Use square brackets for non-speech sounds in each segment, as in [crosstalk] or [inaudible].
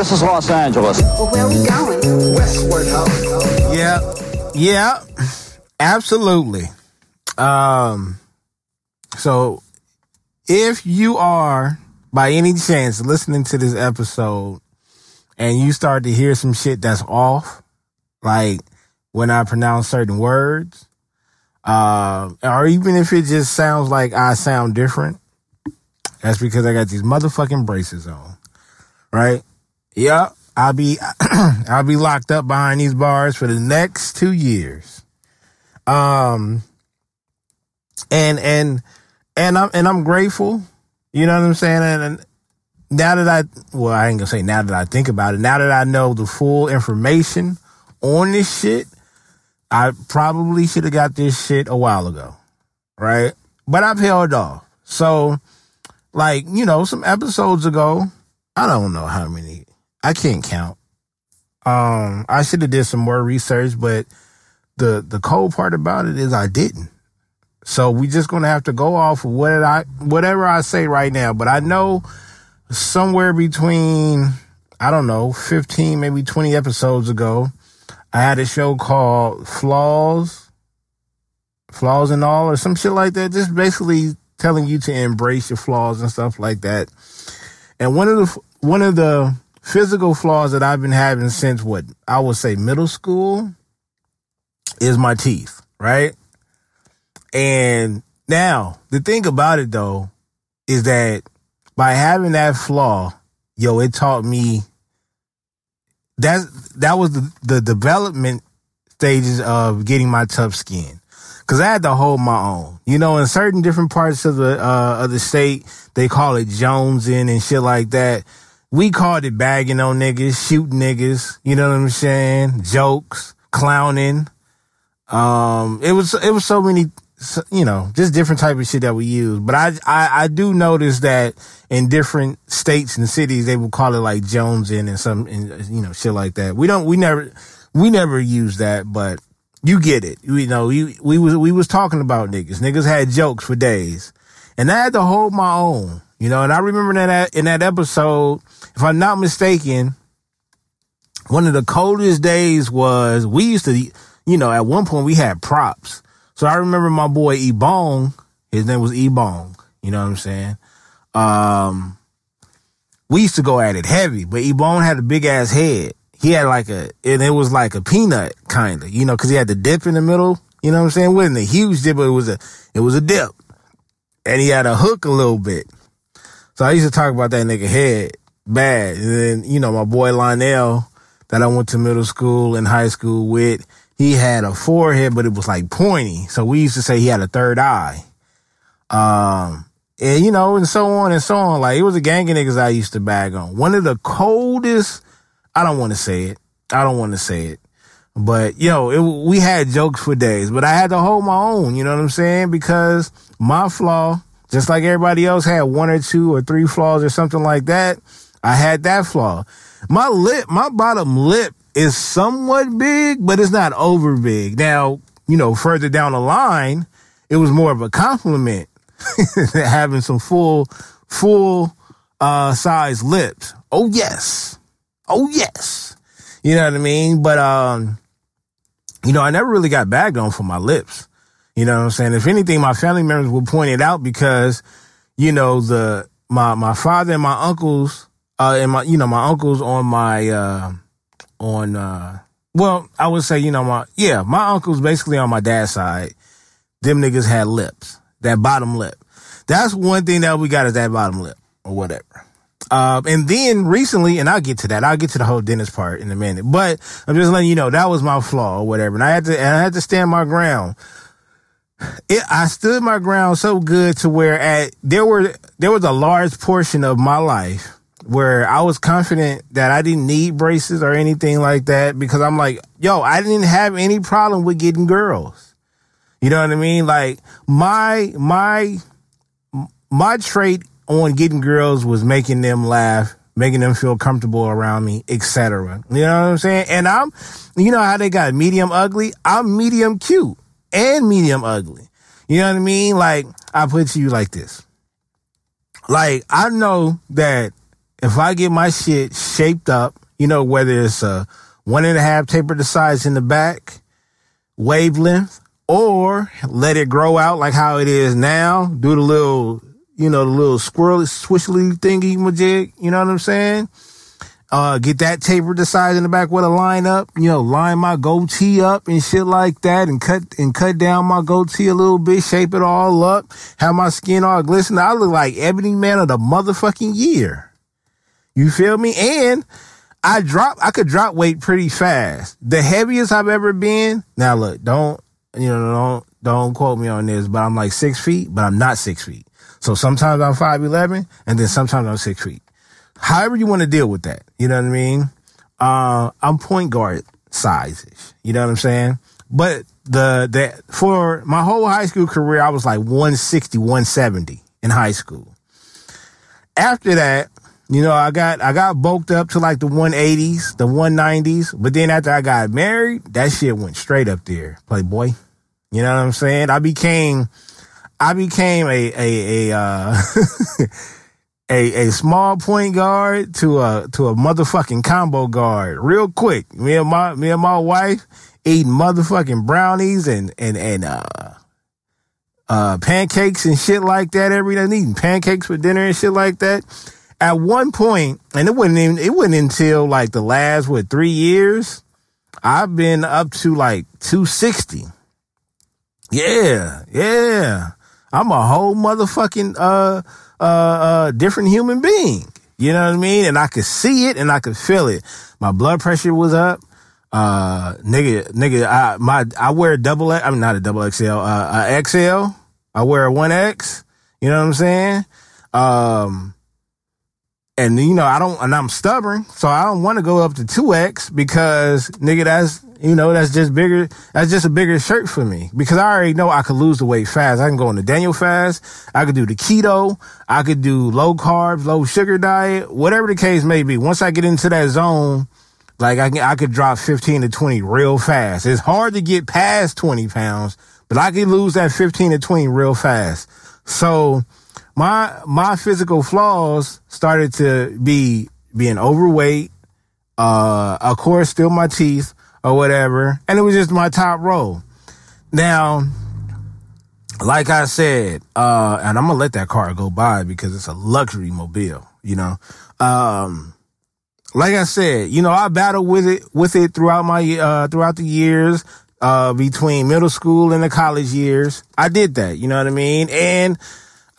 This is Los Angeles. Well, where are we going? Westward Ho. Yeah, yeah, absolutely. Um, so if you are by any chance listening to this episode and you start to hear some shit that's off, like when I pronounce certain words, uh, or even if it just sounds like I sound different, that's because I got these motherfucking braces on, right? Yep. I'll be [clears throat] I'll be locked up behind these bars for the next two years. Um and and and I'm and I'm grateful. You know what I'm saying? And, and now that I well, I ain't gonna say now that I think about it, now that I know the full information on this shit, I probably should have got this shit a while ago. Right? But I've held off. So like, you know, some episodes ago, I don't know how many I can't count. Um, I should have did some more research, but the the cold part about it is I didn't. So we just gonna have to go off of what I whatever I say right now. But I know somewhere between I don't know, fifteen, maybe twenty episodes ago, I had a show called Flaws, Flaws and All, or some shit like that. Just basically telling you to embrace your flaws and stuff like that. And one of the one of the physical flaws that I've been having since what I would say middle school is my teeth, right? And now the thing about it though is that by having that flaw, yo, it taught me that that was the, the development stages of getting my tough skin. Cause I had to hold my own. You know, in certain different parts of the uh, of the state, they call it jonesing and shit like that. We called it bagging on niggas, shooting niggas. You know what I'm saying? Jokes, clowning. Um, it was it was so many, you know, just different type of shit that we use. But I I, I do notice that in different states and cities, they will call it like jonesing and some, and, you know, shit like that. We don't, we never, we never use that, but you get it. You know, we we was we was talking about niggas. Niggas had jokes for days, and I had to hold my own. You know, and I remember that in that episode, if I'm not mistaken, one of the coldest days was we used to, you know, at one point we had props. So I remember my boy Ebong, his name was Ebong. You know what I'm saying? Um, we used to go at it heavy, but Ebone had a big ass head. He had like a, and it was like a peanut kind of, you know, cause he had the dip in the middle. You know what I'm saying? Wasn't a huge dip, but it was a, it was a dip. And he had a hook a little bit. So I used to talk about that nigga head bad. And then, you know, my boy Lionel that I went to middle school and high school with, he had a forehead, but it was like pointy. So we used to say he had a third eye. Um, and you know, and so on and so on. Like it was a gang of niggas I used to bag on. One of the coldest, I don't want to say it. I don't want to say it. But yo, it, we had jokes for days, but I had to hold my own, you know what I'm saying? Because my flaw, just like everybody else had one or two or three flaws or something like that, I had that flaw. My lip, my bottom lip is somewhat big, but it's not over big. Now, you know, further down the line, it was more of a compliment [laughs] having some full, full, uh, size lips. Oh, yes. Oh, yes. You know what I mean? But, um, you know, I never really got bagged on for my lips. You know what I'm saying? If anything, my family members will point it out because, you know, the, my, my father and my uncles, uh, and my, you know, my uncles on my, uh, on, uh, well, I would say, you know, my, yeah, my uncles basically on my dad's side, them niggas had lips, that bottom lip. That's one thing that we got is that bottom lip or whatever. Um, and then recently, and I'll get to that. I'll get to the whole dentist part in a minute, but I'm just letting you know that was my flaw or whatever. And I had to, and I had to stand my ground. It, I stood my ground so good to where at, there were, there was a large portion of my life where I was confident that I didn't need braces or anything like that because I'm like, yo, I didn't have any problem with getting girls. You know what I mean? Like my my my trait on getting girls was making them laugh, making them feel comfortable around me, etc. You know what I'm saying? And I'm, you know how they got medium ugly? I'm medium cute and medium ugly. You know what I mean? Like I put to you like this. Like I know that if I get my shit shaped up, you know, whether it's a one and a half taper the sides in the back, wavelength, or let it grow out like how it is now, do the little, you know, the little squirrely, swishly thingy majig, you know what I'm saying? Uh, get that taper the size in the back with a line up, you know, line my goatee up and shit like that and cut, and cut down my goatee a little bit, shape it all up, have my skin all glistening. I look like Ebony Man of the motherfucking year. You feel me? And I drop, I could drop weight pretty fast. The heaviest I've ever been. Now look, don't, you know, don't, don't quote me on this, but I'm like six feet, but I'm not six feet. So sometimes I'm 5'11 and then sometimes I'm six feet. However you want to deal with that. You know what I mean? Uh, I'm point guard size-ish. You know what I'm saying? But the, that for my whole high school career, I was like 160, 170 in high school. After that, you know, I got I got bulked up to like the 180s, the 190s, but then after I got married, that shit went straight up there, Playboy. You know what I'm saying? I became I became a a a uh [laughs] a a small point guard to a to a motherfucking combo guard real quick. Me and my me and my wife eating motherfucking brownies and and and uh uh pancakes and shit like that every day, eating pancakes for dinner and shit like that at one point, and it wasn't even, it wasn't until like the last, what, three years, I've been up to like 260. Yeah, yeah. I'm a whole motherfucking, uh, uh, different human being. You know what I mean? And I could see it and I could feel it. My blood pressure was up. Uh, nigga, nigga, I, my, I wear a double, I'm not a double XL, uh, a XL. I wear a 1X. You know what I'm saying? Um, and you know, I don't, and I'm stubborn, so I don't want to go up to 2X because nigga, that's, you know, that's just bigger, that's just a bigger shirt for me because I already know I could lose the weight fast. I can go on the Daniel fast. I could do the keto. I could do low carbs, low sugar diet, whatever the case may be. Once I get into that zone, like I can, I could drop 15 to 20 real fast. It's hard to get past 20 pounds, but I can lose that 15 to 20 real fast. So, my my physical flaws started to be being overweight, uh, of course, still my teeth or whatever, and it was just my top row. Now, like I said, uh, and I'm gonna let that car go by because it's a luxury mobile, you know. Um, like I said, you know, I battled with it with it throughout my uh throughout the years uh between middle school and the college years. I did that, you know what I mean? And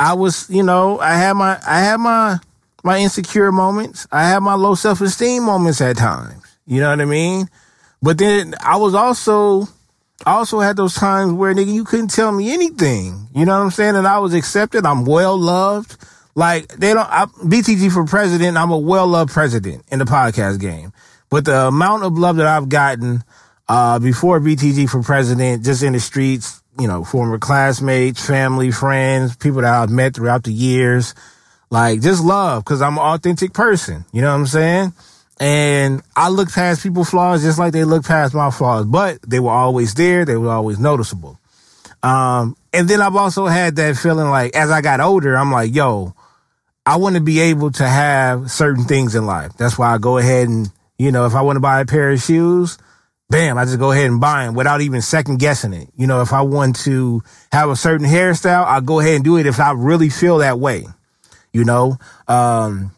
I was, you know, I had my, I had my, my insecure moments. I had my low self esteem moments at times. You know what I mean? But then I was also, I also had those times where nigga, you couldn't tell me anything. You know what I'm saying? And I was accepted. I'm well loved. Like they don't, I, BTG for president. I'm a well loved president in the podcast game. But the amount of love that I've gotten, uh, before BTG for president, just in the streets, you know, former classmates, family, friends, people that I've met throughout the years. Like just love because I'm an authentic person. You know what I'm saying? And I look past people's flaws just like they look past my flaws, but they were always there. They were always noticeable. Um, and then I've also had that feeling like as I got older, I'm like, yo, I want to be able to have certain things in life. That's why I go ahead and, you know, if I want to buy a pair of shoes, bam, I just go ahead and buy them without even second guessing it. You know, if I want to have a certain hairstyle, I'll go ahead and do it if I really feel that way, you know? Um,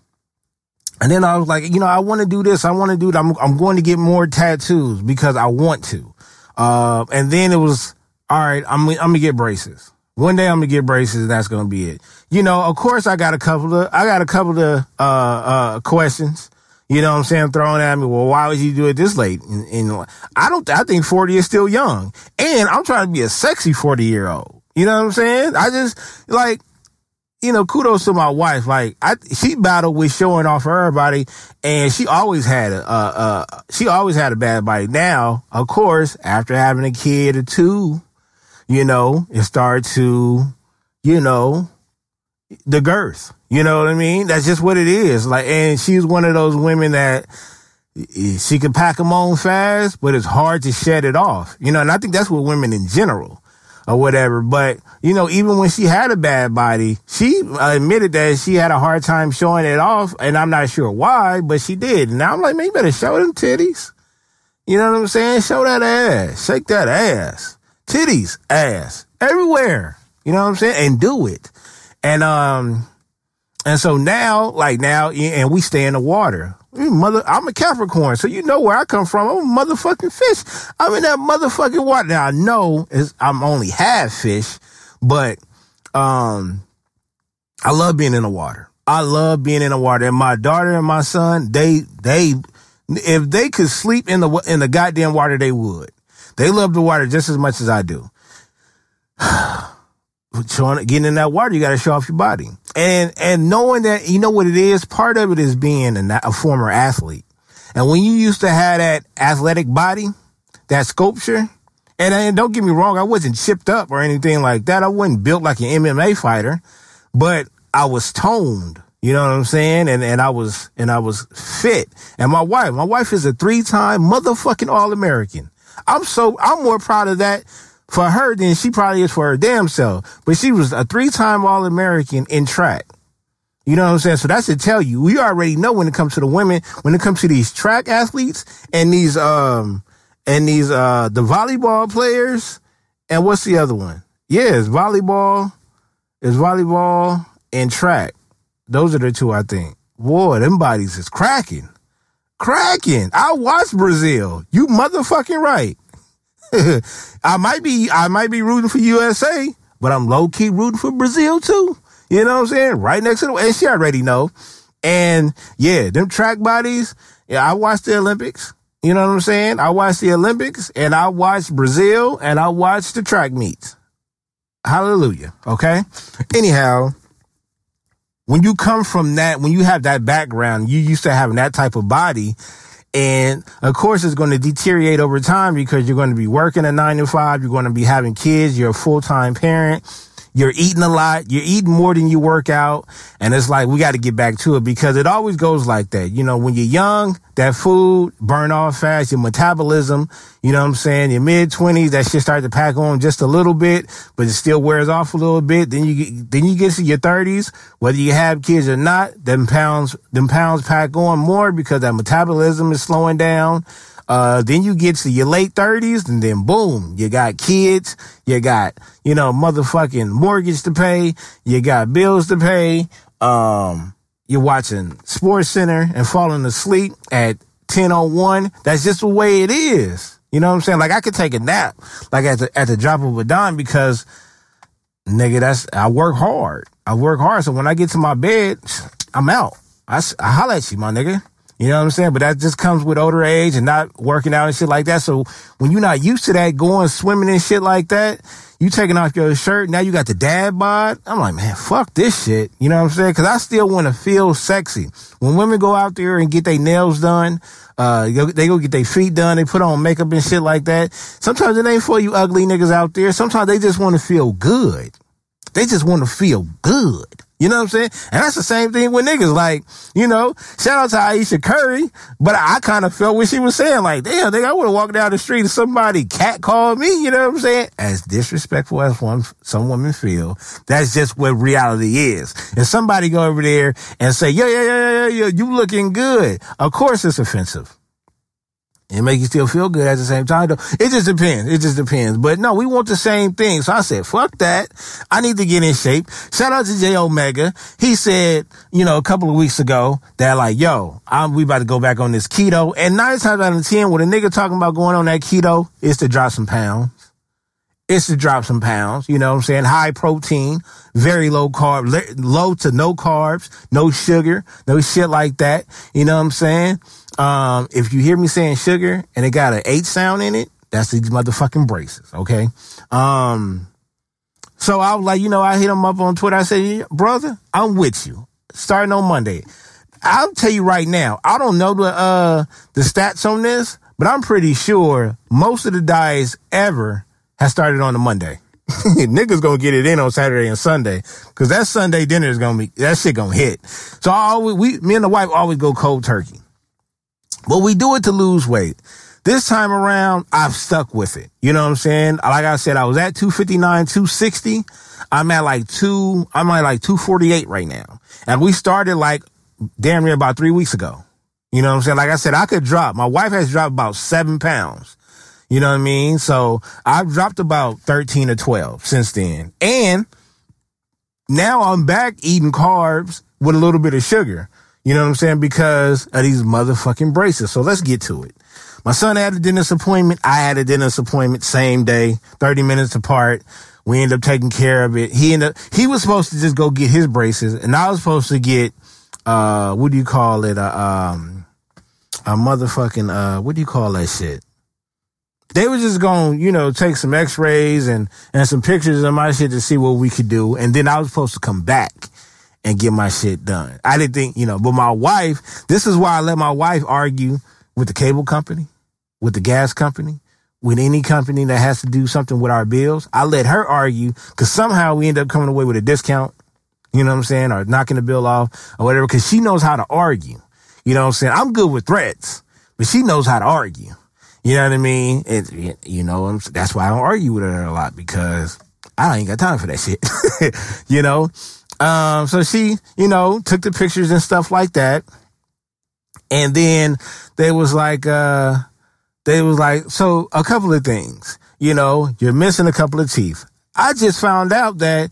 and then I was like, you know, I want to do this. I want to do that. I'm, I'm going to get more tattoos because I want to. Uh, and then it was, all right, I'm, I'm going to get braces. One day I'm going to get braces and that's going to be it. You know, of course I got a couple of, I got a couple of, uh, uh, questions. You know what I'm saying? Throwing at me, well, why would you do it this late? And, and, I don't, I think 40 is still young. And I'm trying to be a sexy 40 year old. You know what I'm saying? I just, like, you know, kudos to my wife. Like, I, she battled with showing off her body and she always had a, she always had a bad body. Now, of course, after having a kid or two, you know, it started to, you know, the girth. You know what I mean? That's just what it is. Like, and she's one of those women that she can pack them on fast, but it's hard to shed it off. You know, and I think that's what women in general or whatever. But, you know, even when she had a bad body, she admitted that she had a hard time showing it off. And I'm not sure why, but she did. And I'm like, man, you better show them titties. You know what I'm saying? Show that ass. Shake that ass. Titties, ass. Everywhere. You know what I'm saying? And do it. And, um, and so now, like now, and we stay in the water. Mother, I'm a Capricorn, so you know where I come from. I'm a motherfucking fish. I'm in that motherfucking water. Now I know is I'm only half fish, but um, I love being in the water. I love being in the water. And my daughter and my son, they they if they could sleep in the in the goddamn water, they would. They love the water just as much as I do. [sighs] Showing, getting in that water, you got to show off your body, and and knowing that you know what it is. Part of it is being a, a former athlete, and when you used to have that athletic body, that sculpture, and, and don't get me wrong, I wasn't chipped up or anything like that. I wasn't built like an MMA fighter, but I was toned. You know what I'm saying? And and I was and I was fit. And my wife, my wife is a three time motherfucking All American. I'm so I'm more proud of that for her than she probably is for her damn self. But she was a three time All American in track. You know what I'm saying? So that should tell you. We already know when it comes to the women, when it comes to these track athletes and these um and these uh the volleyball players and what's the other one? Yeah, it's volleyball, it's volleyball and track. Those are the two I think. Boy, them bodies is cracking. Cracking. I watched Brazil. You motherfucking right. [laughs] I might be I might be rooting for USA, but I'm low key rooting for Brazil too. You know what I'm saying? Right next to the and she already know. And yeah, them track bodies. Yeah, I watched the Olympics. You know what I'm saying? I watched the Olympics and I watched Brazil and I watched the track meets. Hallelujah. Okay. Anyhow, when you come from that, when you have that background, you used to having that type of body, and of course, it's going to deteriorate over time because you're going to be working a nine to five. You're going to be having kids. You're a full time parent. You're eating a lot. You're eating more than you work out. And it's like, we got to get back to it because it always goes like that. You know, when you're young, that food burn off fast, your metabolism, you know what I'm saying? Your mid twenties, that shit start to pack on just a little bit, but it still wears off a little bit. Then you get, then you get to your thirties, whether you have kids or not, them pounds, them pounds pack on more because that metabolism is slowing down. Uh, then you get to your late thirties and then boom, you got kids, you got, you know, motherfucking mortgage to pay, you got bills to pay, um, you're watching Sports Center and falling asleep at 1001. That's just the way it is. You know what I'm saying? Like I could take a nap, like at the, at the drop of a dime because nigga, that's, I work hard. I work hard. So when I get to my bed, I'm out. I, I holla at you, my nigga. You know what I'm saying? But that just comes with older age and not working out and shit like that. So when you're not used to that, going swimming and shit like that, you taking off your shirt, now you got the dad bod. I'm like, man, fuck this shit. You know what I'm saying? Cause I still want to feel sexy. When women go out there and get their nails done, uh, they go get their feet done, they put on makeup and shit like that. Sometimes it ain't for you ugly niggas out there. Sometimes they just want to feel good. They just want to feel good. You know what I'm saying? And that's the same thing with niggas. Like, you know, shout out to Ayesha Curry, but I kind of felt what she was saying. Like, damn, nigga, I would have walked down the street and somebody cat called me. You know what I'm saying? As disrespectful as one, some women feel, that's just what reality is. If somebody go over there and say, yeah, yeah, yeah, yeah, yeah, you looking good. Of course it's offensive. It make you still feel good at the same time, though. It just depends. It just depends. But no, we want the same thing. So I said, fuck that. I need to get in shape. Shout out to J Omega. He said, you know, a couple of weeks ago that like, yo, I'm, we about to go back on this keto. And nine times out of ten, when a nigga talking about going on that keto, is to drop some pounds. It's to drop some pounds. You know what I'm saying? High protein, very low carb, low to no carbs, no sugar, no shit like that. You know what I'm saying? Um, if you hear me saying sugar and it got an H sound in it, that's these motherfucking braces, okay? Um, So I was like, you know, I hit him up on Twitter. I said, "Yeah, brother, I'm with you. Starting on Monday. I'll tell you right now, I don't know the uh the stats on this, but I'm pretty sure most of the diets ever has started on a Monday. [laughs] Niggas gonna get it in on Saturday and Sunday because that Sunday dinner is gonna be that shit gonna hit. So I always we me and the wife always go cold turkey, but we do it to lose weight. This time around, I've stuck with it. You know what I'm saying? Like I said, I was at 259, 260. I'm at like two, I'm at like 248 right now. And we started like damn near about three weeks ago. You know what I'm saying? Like I said, I could drop. My wife has dropped about seven pounds. You know what I mean? So I've dropped about 13 or 12 since then. And now I'm back eating carbs with a little bit of sugar. You know what I'm saying? Because of these motherfucking braces. So let's get to it. My son had a dentist appointment. I had a dentist appointment same day, 30 minutes apart. We ended up taking care of it. He ended up, he was supposed to just go get his braces and I was supposed to get, uh, what do you call it? Uh, um, a motherfucking, uh, what do you call that shit? They were just going, you know, take some x-rays and, and some pictures of my shit to see what we could do. And then I was supposed to come back and get my shit done. I didn't think, you know, but my wife, this is why I let my wife argue with the cable company, with the gas company, with any company that has to do something with our bills. I let her argue because somehow we end up coming away with a discount. You know what I'm saying? Or knocking the bill off or whatever. Cause she knows how to argue. You know what I'm saying? I'm good with threats, but she knows how to argue. You know what I mean? It, you know, that's why I don't argue with her a lot because I ain't got time for that shit. [laughs] you know? Um, so she, you know, took the pictures and stuff like that. And then they was like, uh, they was like, so a couple of things, you know, you're missing a couple of teeth. I just found out that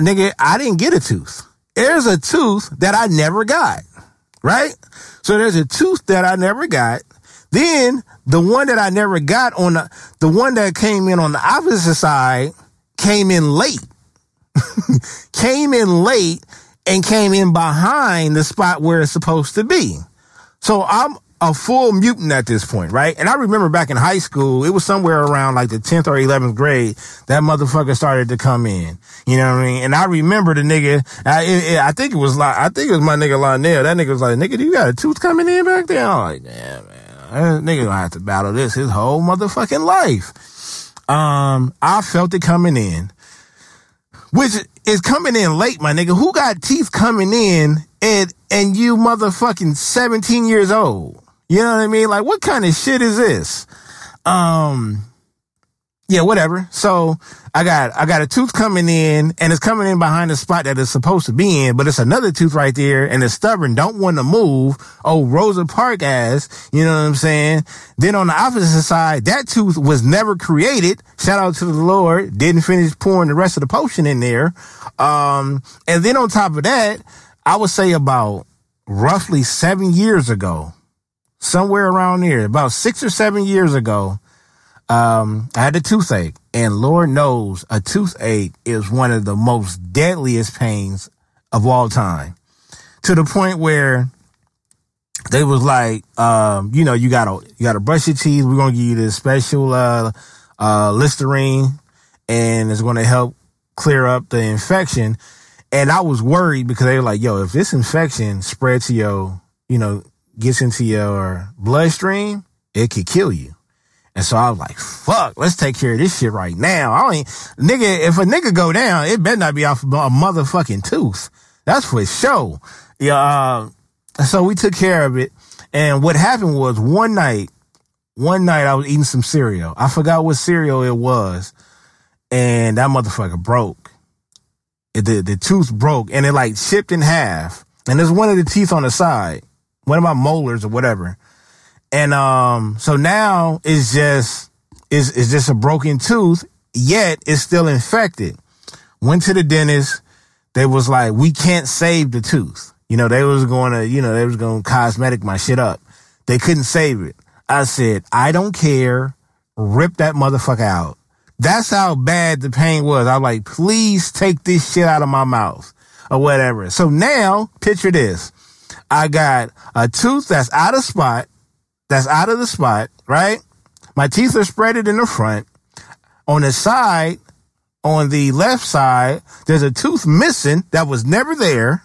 nigga, I didn't get a tooth. There's a tooth that I never got, right? So there's a tooth that I never got. Then the one that I never got on the, the one that came in on the opposite side came in late, [laughs] came in late and came in behind the spot where it's supposed to be. So I'm a full mutant at this point, right? And I remember back in high school, it was somewhere around like the 10th or 11th grade, that motherfucker started to come in. You know what I mean? And I remember the nigga, I, it, I think it was like, I think it was my nigga Lionel. That nigga was like, nigga, do you got a tooth coming in back there? I'm like, damn, man. That nigga gonna have to battle this his whole motherfucking life. Um, I felt it coming in which is coming in late, my nigga. Who got teeth coming in and and you motherfucking 17 years old? You know what I mean? Like what kind of shit is this? Um yeah, whatever. So I got I got a tooth coming in and it's coming in behind the spot that it's supposed to be in, but it's another tooth right there and it's stubborn, don't want to move. Oh, Rosa Park ass, you know what I'm saying? Then on the opposite side, that tooth was never created. Shout out to the Lord. Didn't finish pouring the rest of the potion in there. Um, and then on top of that, I would say about roughly seven years ago, somewhere around there, about six or seven years ago, um, I had a toothache, and Lord knows a toothache is one of the most deadliest pains of all time. To the point where they was like, um, you know, you gotta you gotta brush your teeth. We're gonna give you this special uh, uh, Listerine, and it's gonna help clear up the infection. And I was worried because they were like, yo, if this infection spreads to your, you know, gets into your bloodstream, it could kill you. And so I was like, fuck, let's take care of this shit right now. I ain't, nigga, if a nigga go down, it better not be off a motherfucking tooth. That's for sure. Yeah, uh, so we took care of it. And what happened was one night, one night I was eating some cereal. I forgot what cereal it was. And that motherfucker broke. It, the, the tooth broke and it like chipped in half. And there's one of the teeth on the side, one of my molars or whatever. And um, so now it's just it's, just a broken tooth, yet it's still infected. Went to the dentist. They was like, we can't save the tooth. You know, they was going to, you know, they was going to cosmetic my shit up. They couldn't save it. I said, I don't care. Rip that motherfucker out. That's how bad the pain was. I was like, please take this shit out of my mouth or whatever. So now picture this. I got a tooth that's out of spot that's out of the spot, right? My teeth are spreaded in the front. On the side, on the left side, there's a tooth missing that was never there.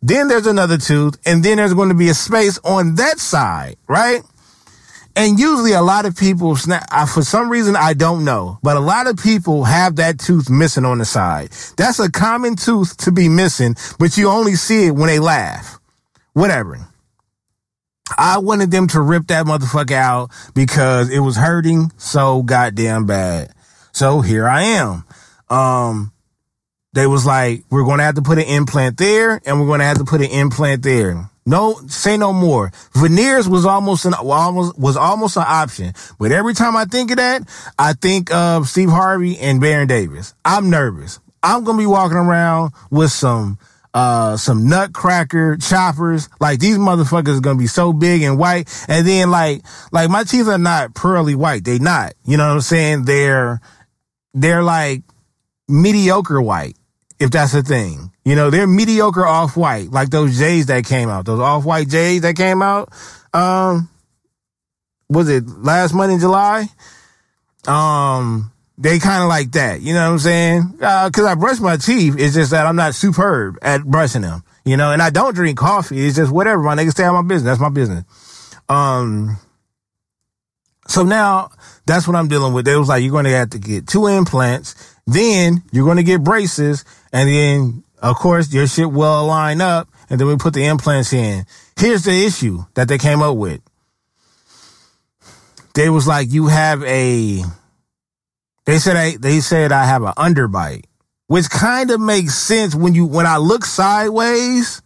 Then there's another tooth, and then there's going to be a space on that side, right? And usually a lot of people snap, for some reason, I don't know, but a lot of people have that tooth missing on the side. That's a common tooth to be missing, but you only see it when they laugh. Whatever. I wanted them to rip that motherfucker out because it was hurting so goddamn bad. So here I am. Um, they was like, we're going to have to put an implant there and we're going to have to put an implant there. No, say no more. Veneers was almost an almost was almost an option, but every time I think of that, I think of Steve Harvey and Baron Davis. I'm nervous. I'm gonna be walking around with some uh some nutcracker choppers. Like these motherfuckers gonna be so big and white, and then like like my teeth are not pearly white. They not. You know what I'm saying? They're they're like mediocre white if that's a thing. You know, they're mediocre off white, like those J's that came out, those off white J's that came out. Um, was it last month in July? Um, they kind of like that. You know what I'm saying? Uh, cause I brush my teeth. It's just that I'm not superb at brushing them, you know, and I don't drink coffee. It's just whatever. My niggas stay out my business. That's my business. Um, so now that's what I'm dealing with. It was like, you're going to have to get two implants. Then you're going to get braces and then, of course, your shit will line up and then we put the implants in. Here's the issue that they came up with. They was like, you have a, they said, I, they said I have an underbite, which kind of makes sense when you, when I look sideways,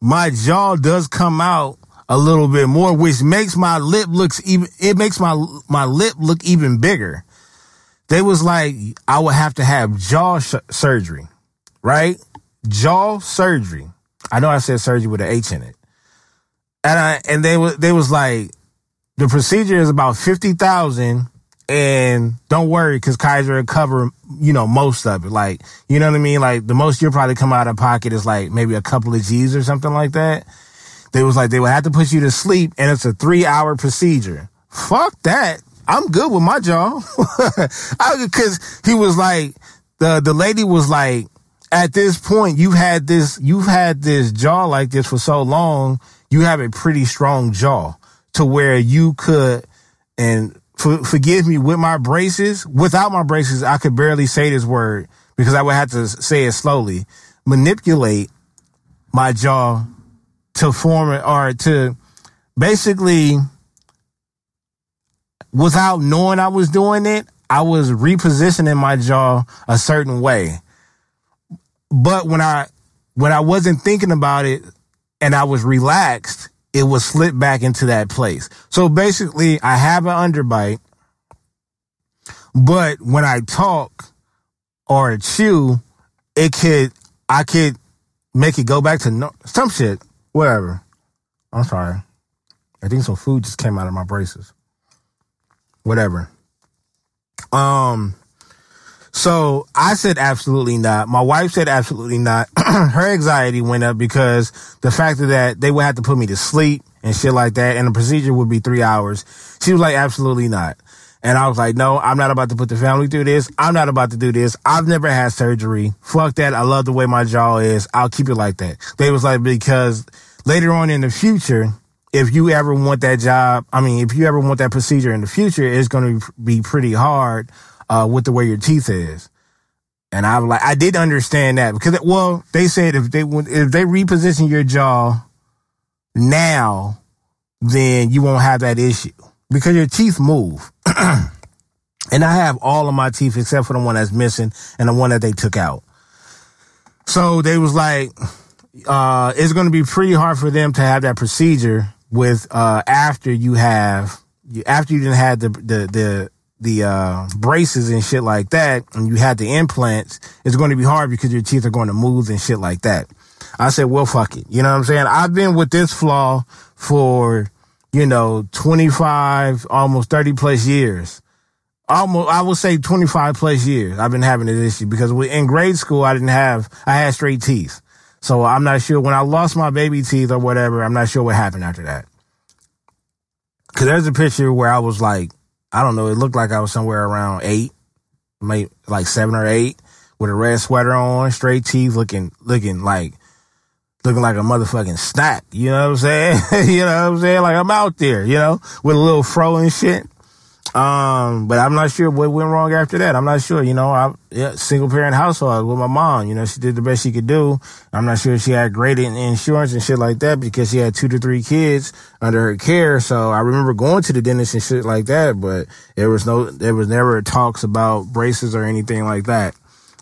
my jaw does come out a little bit more, which makes my lip looks even, it makes my, my lip look even bigger. They was like, I would have to have jaw sh- surgery right? Jaw surgery. I know I said surgery with an H in it. And I, and they was, they was like, the procedure is about 50,000 and don't worry because Kaiser will cover, you know, most of it. Like, you know what I mean? Like the most you'll probably come out of pocket is like maybe a couple of G's or something like that. They was like, they would have to put you to sleep and it's a three hour procedure. Fuck that. I'm good with my jaw. [laughs] Cause he was like, the, the lady was like, at this point, you've had this, you've had this jaw like this for so long. You have a pretty strong jaw to where you could, and for, forgive me with my braces, without my braces, I could barely say this word because I would have to say it slowly, manipulate my jaw to form it or to basically without knowing I was doing it, I was repositioning my jaw a certain way. But when I when I wasn't thinking about it and I was relaxed, it would slip back into that place. So basically, I have an underbite, but when I talk or chew, it could I could make it go back to no, some shit, whatever. I'm sorry. I think some food just came out of my braces. Whatever. Um, so I said absolutely not. My wife said absolutely not. [clears throat] Her anxiety went up because the fact that they would have to put me to sleep and shit like that, and the procedure would be three hours. She was like, absolutely not. And I was like, no, I'm not about to put the family through this. I'm not about to do this. I've never had surgery. Fuck that. I love the way my jaw is. I'll keep it like that. They was like, because later on in the future, if you ever want that job, I mean, if you ever want that procedure in the future, it's going to be pretty hard uh, with the way your teeth is. And I like, I did understand that because, well, they said if they if they reposition your jaw now, then you won't have that issue because your teeth move. [clears throat] and I have all of my teeth except for the one that's missing and the one that they took out. So they was like, uh, it's going to be pretty hard for them to have that procedure with, uh, after you have, after you didn't have the, the, the, the uh, braces and shit like that, and you had the implants, it's going to be hard because your teeth are going to move and shit like that. I said, well, fuck it. You know what I'm saying? I've been with this flaw for, you know, 25, almost 30 plus years. Almost, I would say 25 plus years. I've been having this issue because in grade school, I didn't have, I had straight teeth. So I'm not sure when I lost my baby teeth or whatever, I'm not sure what happened after that. Cause there's a picture where I was like, I don't know. It looked like I was somewhere around eight, maybe like seven or eight, with a red sweater on, straight teeth, looking looking like looking like a motherfucking snack. You know what I'm saying? [laughs] you know what I'm saying? Like I'm out there, you know, with a little fro and shit. Um, but I'm not sure what went wrong after that. I'm not sure. You know, I yeah, single parent household with my mom. You know, she did the best she could do. I'm not sure she had great in- insurance and shit like that because she had two to three kids under her care. So I remember going to the dentist and shit like that, but there was no, there was never talks about braces or anything like that.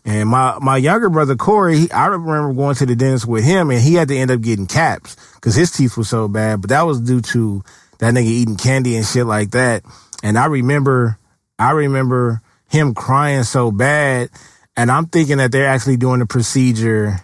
And my, my younger brother Corey, he, I remember going to the dentist with him and he had to end up getting caps because his teeth were so bad, but that was due to that nigga eating candy and shit like that. And I remember, I remember him crying so bad. And I'm thinking that they're actually doing the procedure.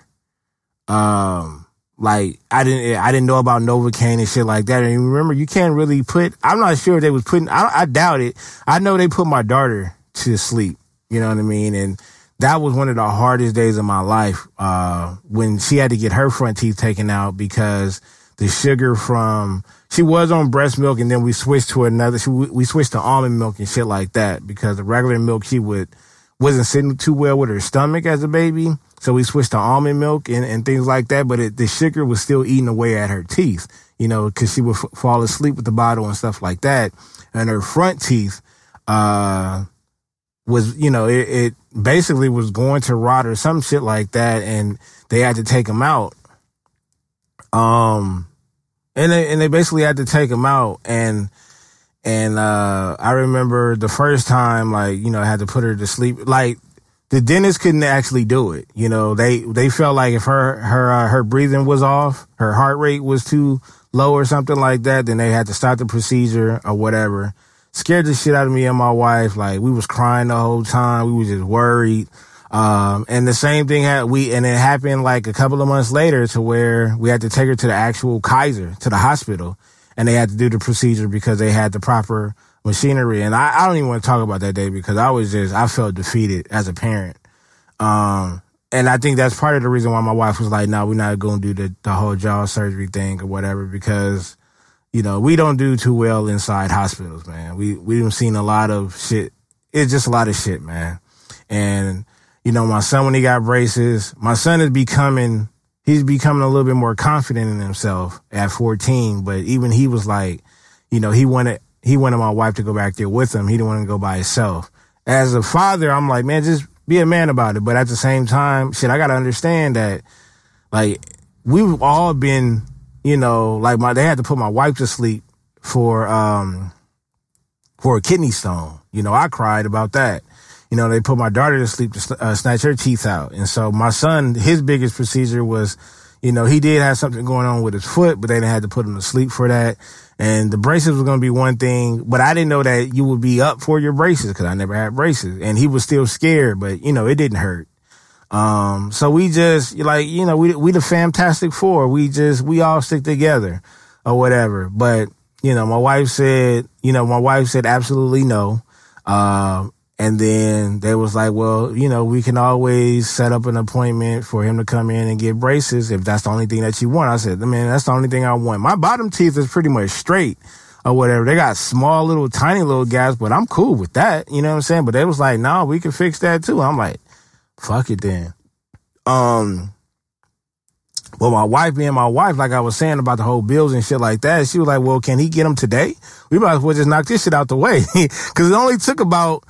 Um, like I didn't, I didn't know about Novocaine and shit like that. And remember, you can't really put, I'm not sure if they was putting, I, I doubt it. I know they put my daughter to sleep. You know what I mean? And that was one of the hardest days of my life, uh, when she had to get her front teeth taken out because the sugar from, she was on breast milk and then we switched to another, she, we switched to almond milk and shit like that because the regular milk she would, wasn't sitting too well with her stomach as a baby. So we switched to almond milk and, and things like that. But it, the sugar was still eating away at her teeth, you know, cause she would f- fall asleep with the bottle and stuff like that. And her front teeth, uh, was, you know, it, it basically was going to rot or some shit like that. And they had to take them out. Um, and they, and they basically had to take him out and, and, uh, I remember the first time, like, you know, I had to put her to sleep, like, the dentist couldn't actually do it. You know, they, they felt like if her, her, uh, her breathing was off, her heart rate was too low or something like that, then they had to stop the procedure or whatever. Scared the shit out of me and my wife. Like, we was crying the whole time. We was just worried. Um, and the same thing had we, and it happened like a couple of months later to where we had to take her to the actual Kaiser, to the hospital, and they had to do the procedure because they had the proper machinery. And I, I don't even want to talk about that day because I was just, I felt defeated as a parent. Um, and I think that's part of the reason why my wife was like, no, we're not going to do the, the whole jaw surgery thing or whatever because, you know, we don't do too well inside hospitals, man. We, we've seen a lot of shit. It's just a lot of shit, man. And, you know, my son, when he got braces, my son is becoming, he's becoming a little bit more confident in himself at 14. But even he was like, you know, he wanted, he wanted my wife to go back there with him. He didn't want to go by himself. As a father, I'm like, man, just be a man about it. But at the same time, shit, I got to understand that, like, we've all been, you know, like my, they had to put my wife to sleep for, um, for a kidney stone. You know, I cried about that you know, they put my daughter to sleep to uh, snatch her teeth out. And so my son, his biggest procedure was, you know, he did have something going on with his foot, but they didn't have to put him to sleep for that. And the braces was going to be one thing, but I didn't know that you would be up for your braces because I never had braces. And he was still scared, but you know, it didn't hurt. Um, so we just like, you know, we, we the fantastic four. We just, we all stick together or whatever. But, you know, my wife said, you know, my wife said absolutely no. Um, and then they was like, well, you know, we can always set up an appointment for him to come in and get braces if that's the only thing that you want. I said, man, that's the only thing I want. My bottom teeth is pretty much straight or whatever. They got small little tiny little gaps, but I'm cool with that. You know what I'm saying? But they was like, no, nah, we can fix that too. I'm like, fuck it then. Um, but my wife being my wife, like I was saying about the whole bills and shit like that, she was like, well, can he get them today? We might as well just knock this shit out the way. [laughs] Cause it only took about,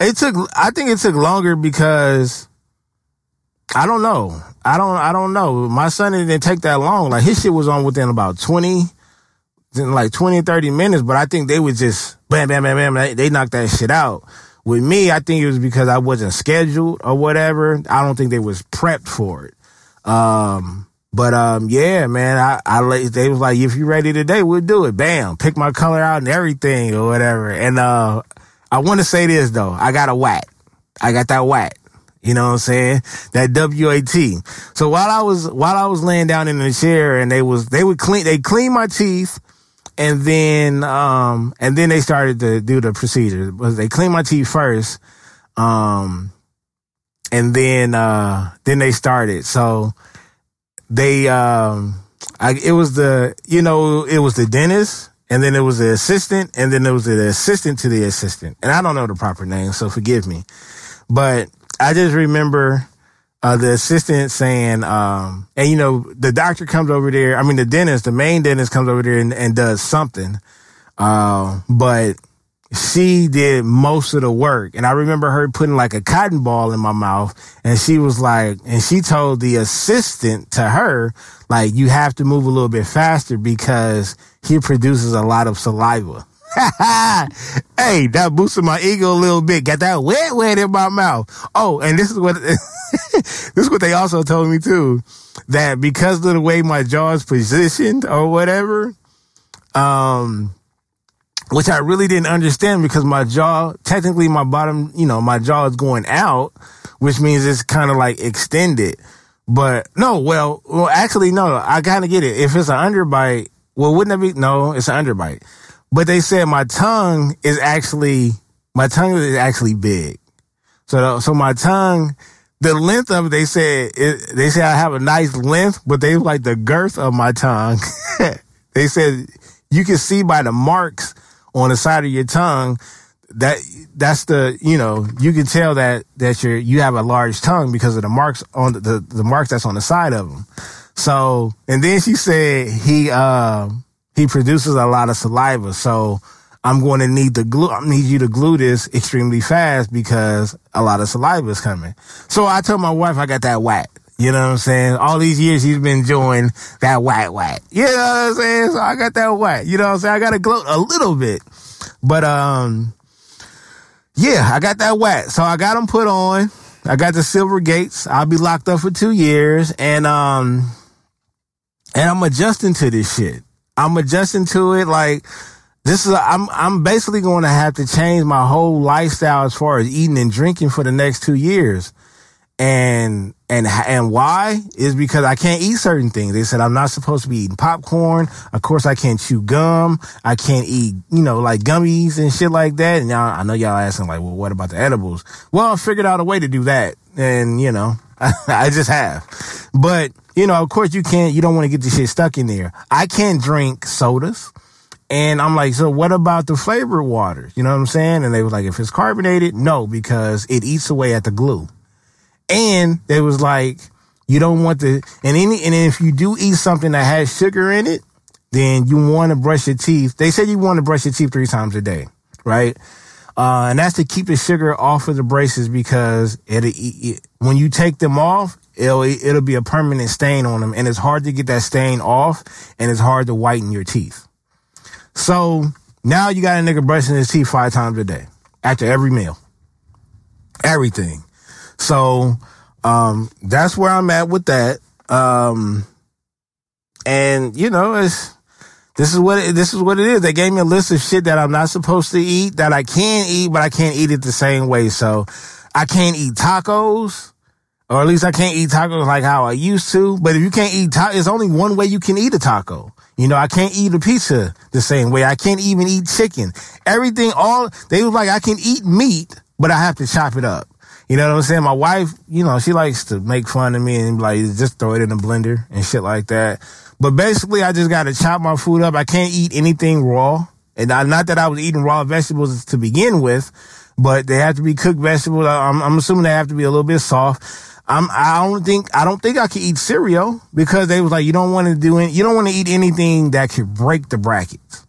it took, I think it took longer because I don't know. I don't, I don't know. My son didn't take that long. Like his shit was on within about 20, in like 20, 30 minutes, but I think they would just bam, bam, bam, bam. They, they knocked that shit out. With me, I think it was because I wasn't scheduled or whatever. I don't think they was prepped for it. Um, but um, yeah, man, I, I they was like, if you ready today, we'll do it. Bam, pick my color out and everything or whatever. And uh, I want to say this though, I got a whack. I got that whack. You know what I'm saying? That WAT. So while I was while I was laying down in the chair and they was they would clean they clean my teeth and then um and then they started to do the procedure. They clean my teeth first. Um and then uh then they started. So they um I it was the you know, it was the dentist and then it was the assistant and then there was the assistant to the assistant. And I don't know the proper name, so forgive me. But I just remember uh, the assistant saying, um, and you know, the doctor comes over there. I mean, the dentist, the main dentist comes over there and, and does something. Uh, but she did most of the work. And I remember her putting like a cotton ball in my mouth and she was like, and she told the assistant to her, like, you have to move a little bit faster because he produces a lot of saliva. [laughs] hey, that boosted my ego a little bit. Got that wet wet in my mouth. Oh, and this is what [laughs] this is what they also told me too. That because of the way my jaw is positioned or whatever, um, which I really didn't understand because my jaw, technically my bottom, you know, my jaw is going out, which means it's kind of like extended. But no, well, well, actually, no, I kind of get it. If it's an underbite, well, wouldn't that be? No, it's an underbite. But they said my tongue is actually, my tongue is actually big. So, so my tongue, the length of it, they said, it, they said I have a nice length, but they like the girth of my tongue. [laughs] they said you can see by the marks on the side of your tongue that that's the you know you can tell that that you you have a large tongue because of the marks on the, the, the marks that's on the side of them so and then she said he uh he produces a lot of saliva so i'm going to need the glue i need you to glue this extremely fast because a lot of saliva is coming so i told my wife i got that whack you know what I'm saying? All these years he's been enjoying that whack whack. You know what I'm saying? So I got that whack. You know what I'm saying? I got to gloat a little bit. But um yeah, I got that whack. So I got them put on. I got the silver gates. I'll be locked up for two years. And um and I'm adjusting to this shit. I'm adjusting to it like this is i am I'm I'm basically going to have to change my whole lifestyle as far as eating and drinking for the next 2 years and and and why is because I can't eat certain things. They said I'm not supposed to be eating popcorn. Of course, I can't chew gum. I can't eat, you know, like gummies and shit like that. And y'all, I know y'all asking like, well, what about the edibles? Well, I figured out a way to do that, and you know, [laughs] I just have. But you know, of course, you can't. You don't want to get the shit stuck in there. I can't drink sodas. And I'm like, so what about the flavored waters? You know what I'm saying? And they were like, if it's carbonated, no, because it eats away at the glue. And they was like, you don't want to, and any, and if you do eat something that has sugar in it, then you want to brush your teeth. They said you want to brush your teeth three times a day, right? Uh, and that's to keep the sugar off of the braces because it, it, when you take them off, it'll, it'll be a permanent stain on them and it's hard to get that stain off and it's hard to whiten your teeth. So now you got a nigga brushing his teeth five times a day after every meal. Everything. So, um, that's where I'm at with that. Um, and you know, it's, this is what it, this is what it is. They gave me a list of shit that I'm not supposed to eat that I can eat, but I can't eat it the same way. So I can't eat tacos, or at least I can't eat tacos like how I used to. But if you can't eat tacos, there's only one way you can eat a taco. You know, I can't eat a pizza the same way. I can't even eat chicken. Everything, all they was like, I can eat meat, but I have to chop it up. You know what I'm saying? My wife, you know, she likes to make fun of me and like just throw it in a blender and shit like that. But basically, I just got to chop my food up. I can't eat anything raw. And I, not that I was eating raw vegetables to begin with, but they have to be cooked vegetables. I'm, I'm assuming they have to be a little bit soft. I'm, I don't think, I don't think I can eat cereal because they was like, you don't want to do it. You don't want to eat anything that could break the brackets.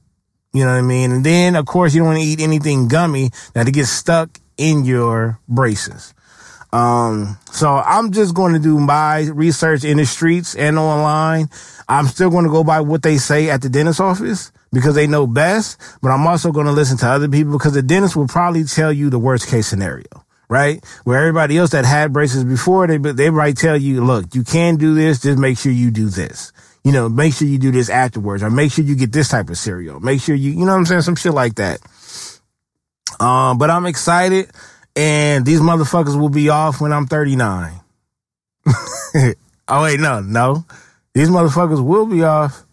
You know what I mean? And then, of course, you don't want to eat anything gummy that it gets stuck in your braces. Um, so I'm just going to do my research in the streets and online. I'm still going to go by what they say at the dentist office because they know best, but I'm also going to listen to other people because the dentist will probably tell you the worst case scenario, right? Where everybody else that had braces before, they, they might tell you, look, you can do this. Just make sure you do this. You know, make sure you do this afterwards or make sure you get this type of cereal. Make sure you, you know what I'm saying? Some shit like that. Um, but I'm excited and these motherfuckers will be off when I'm 39. [laughs] oh wait, no, no. These motherfuckers will be off.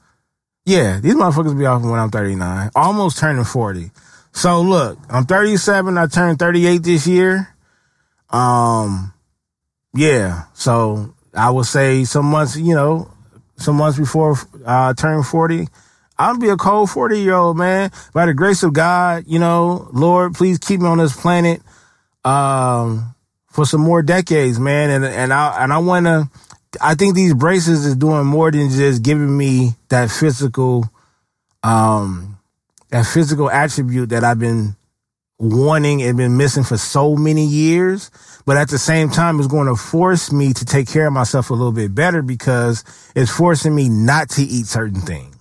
Yeah, these motherfuckers be off when I'm 39. Almost turning 40. So look, I'm 37. I turned 38 this year. Um, yeah. So I would say some months, you know, some months before uh, I turn 40, I'll be a cold 40 year old man. By the grace of God, you know, Lord, please keep me on this planet. Um, for some more decades, man. And and I and I want to. I think these braces is doing more than just giving me that physical, um, that physical attribute that I've been wanting and been missing for so many years. But at the same time, it's going to force me to take care of myself a little bit better because it's forcing me not to eat certain things,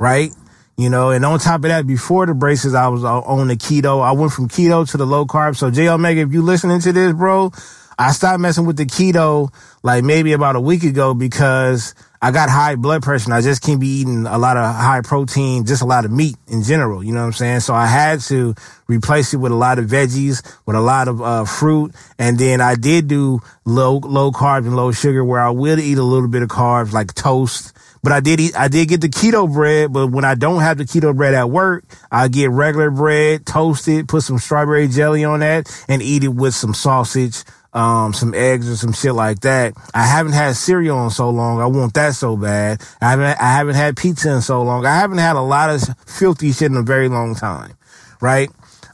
right? You know, and on top of that, before the braces, I was on the keto. I went from keto to the low carb. So J Omega, if you listening to this, bro, I stopped messing with the keto like maybe about a week ago because I got high blood pressure and I just can't be eating a lot of high protein, just a lot of meat in general. You know what I'm saying? So I had to replace it with a lot of veggies, with a lot of uh, fruit. And then I did do low, low carb and low sugar where I will eat a little bit of carbs like toast. But I did eat, I did get the keto bread, but when I don't have the keto bread at work, I get regular bread, toast it, put some strawberry jelly on that and eat it with some sausage, um, some eggs or some shit like that. I haven't had cereal in so long. I want that so bad. I haven't, I haven't had pizza in so long. I haven't had a lot of filthy shit in a very long time. Right.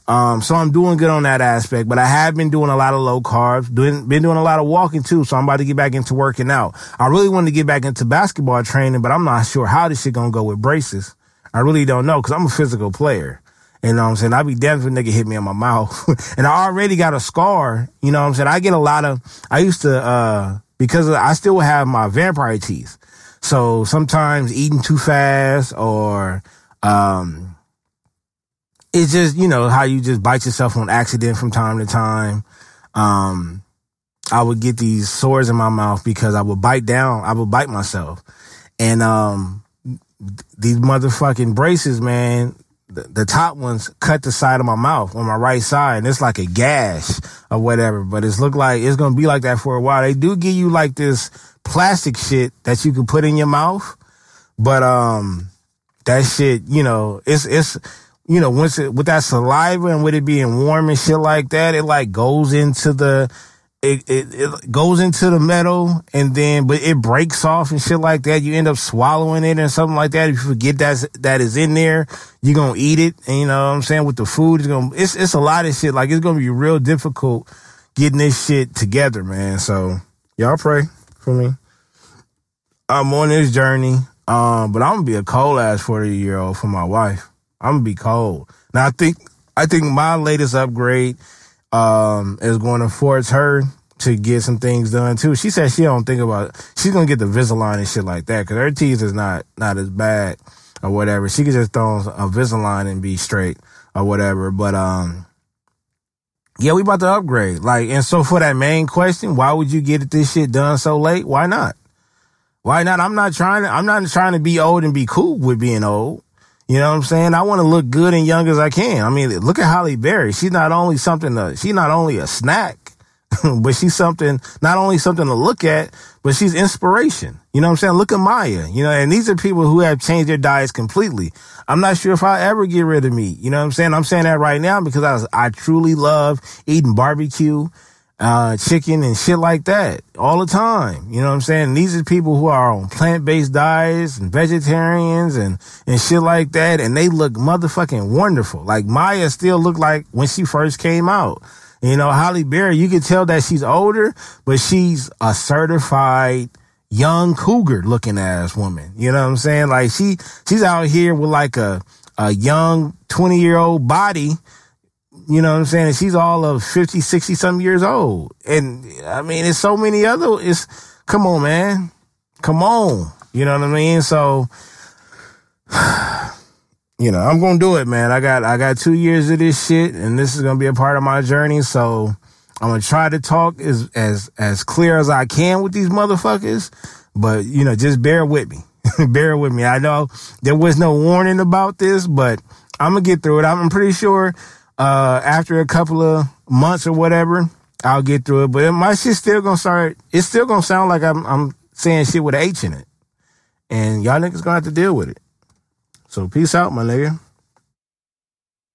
Um, so I'm doing good on that aspect, but I have been doing a lot of low carbs, doing, been doing a lot of walking too. So I'm about to get back into working out. I really want to get back into basketball training, but I'm not sure how this shit gonna go with braces. I really don't know because I'm a physical player. You know what I'm saying? I'd be damned if a nigga hit me in my mouth. [laughs] and I already got a scar. You know what I'm saying? I get a lot of, I used to, uh, because I still have my vampire teeth. So sometimes eating too fast or, um, it's just, you know, how you just bite yourself on accident from time to time. Um, I would get these sores in my mouth because I would bite down, I would bite myself. And, um, these motherfucking braces, man, the, top ones cut the side of my mouth on my right side and it's like a gash or whatever, but it's look like it's going to be like that for a while. They do give you like this plastic shit that you can put in your mouth, but, um, that shit, you know, it's, it's, you know, once it, with that saliva and with it being warm and shit like that, it like goes into the, it, it, it goes into the metal and then, but it breaks off and shit like that. You end up swallowing it and something like that. If you forget that that is in there, you're going to eat it. And you know what I'm saying? With the food, it's going to, it's, it's a lot of shit. Like it's going to be real difficult getting this shit together, man. So y'all pray for me. I'm on this journey. Um, but I'm gonna be a cold ass 40 year old for my wife. I'm gonna be cold. Now I think, I think my latest upgrade, um, is going to force her to get some things done too. She said she don't think about, she's gonna get the Invisalign and shit like that because her teeth is not, not as bad or whatever. She could just throw a Invisalign and be straight or whatever. But, um, yeah, we about to upgrade. Like, and so for that main question, why would you get this shit done so late? Why not? Why not? I'm not trying to, I'm not trying to be old and be cool with being old. You know what I'm saying? I want to look good and young as I can. I mean, look at Halle Berry. She's not only something to, she's not only a snack, [laughs] but she's something, not only something to look at, but she's inspiration. You know what I'm saying? Look at Maya, you know, and these are people who have changed their diets completely. I'm not sure if I'll ever get rid of meat. You know what I'm saying? I'm saying that right now because I, I truly love eating barbecue uh, chicken and shit like that all the time. You know what I'm saying? These are people who are on plant-based diets and vegetarians and, and shit like that. And they look motherfucking wonderful. Like Maya still looked like when she first came out. You know, Halle Berry, you can tell that she's older, but she's a certified young cougar looking ass woman. You know what I'm saying? Like she, she's out here with like a, a young 20 year old body you know what I'm saying? And she's all of 50, 60 some years old. And I mean, it's so many other, it's, come on, man. Come on. You know what I mean? So, [sighs] you know, I'm going to do it, man. I got, I got two years of this shit and this is going to be a part of my journey. So I'm going to try to talk as, as, as clear as I can with these motherfuckers. But, you know, just bear with me. [laughs] bear with me. I know there was no warning about this, but I'm to get through it. I'm pretty sure uh, after a couple of months or whatever, I'll get through it. But my shit's still gonna start. It's still gonna sound like I'm I'm saying shit with an H in it, and y'all niggas gonna have to deal with it. So peace out, my nigga.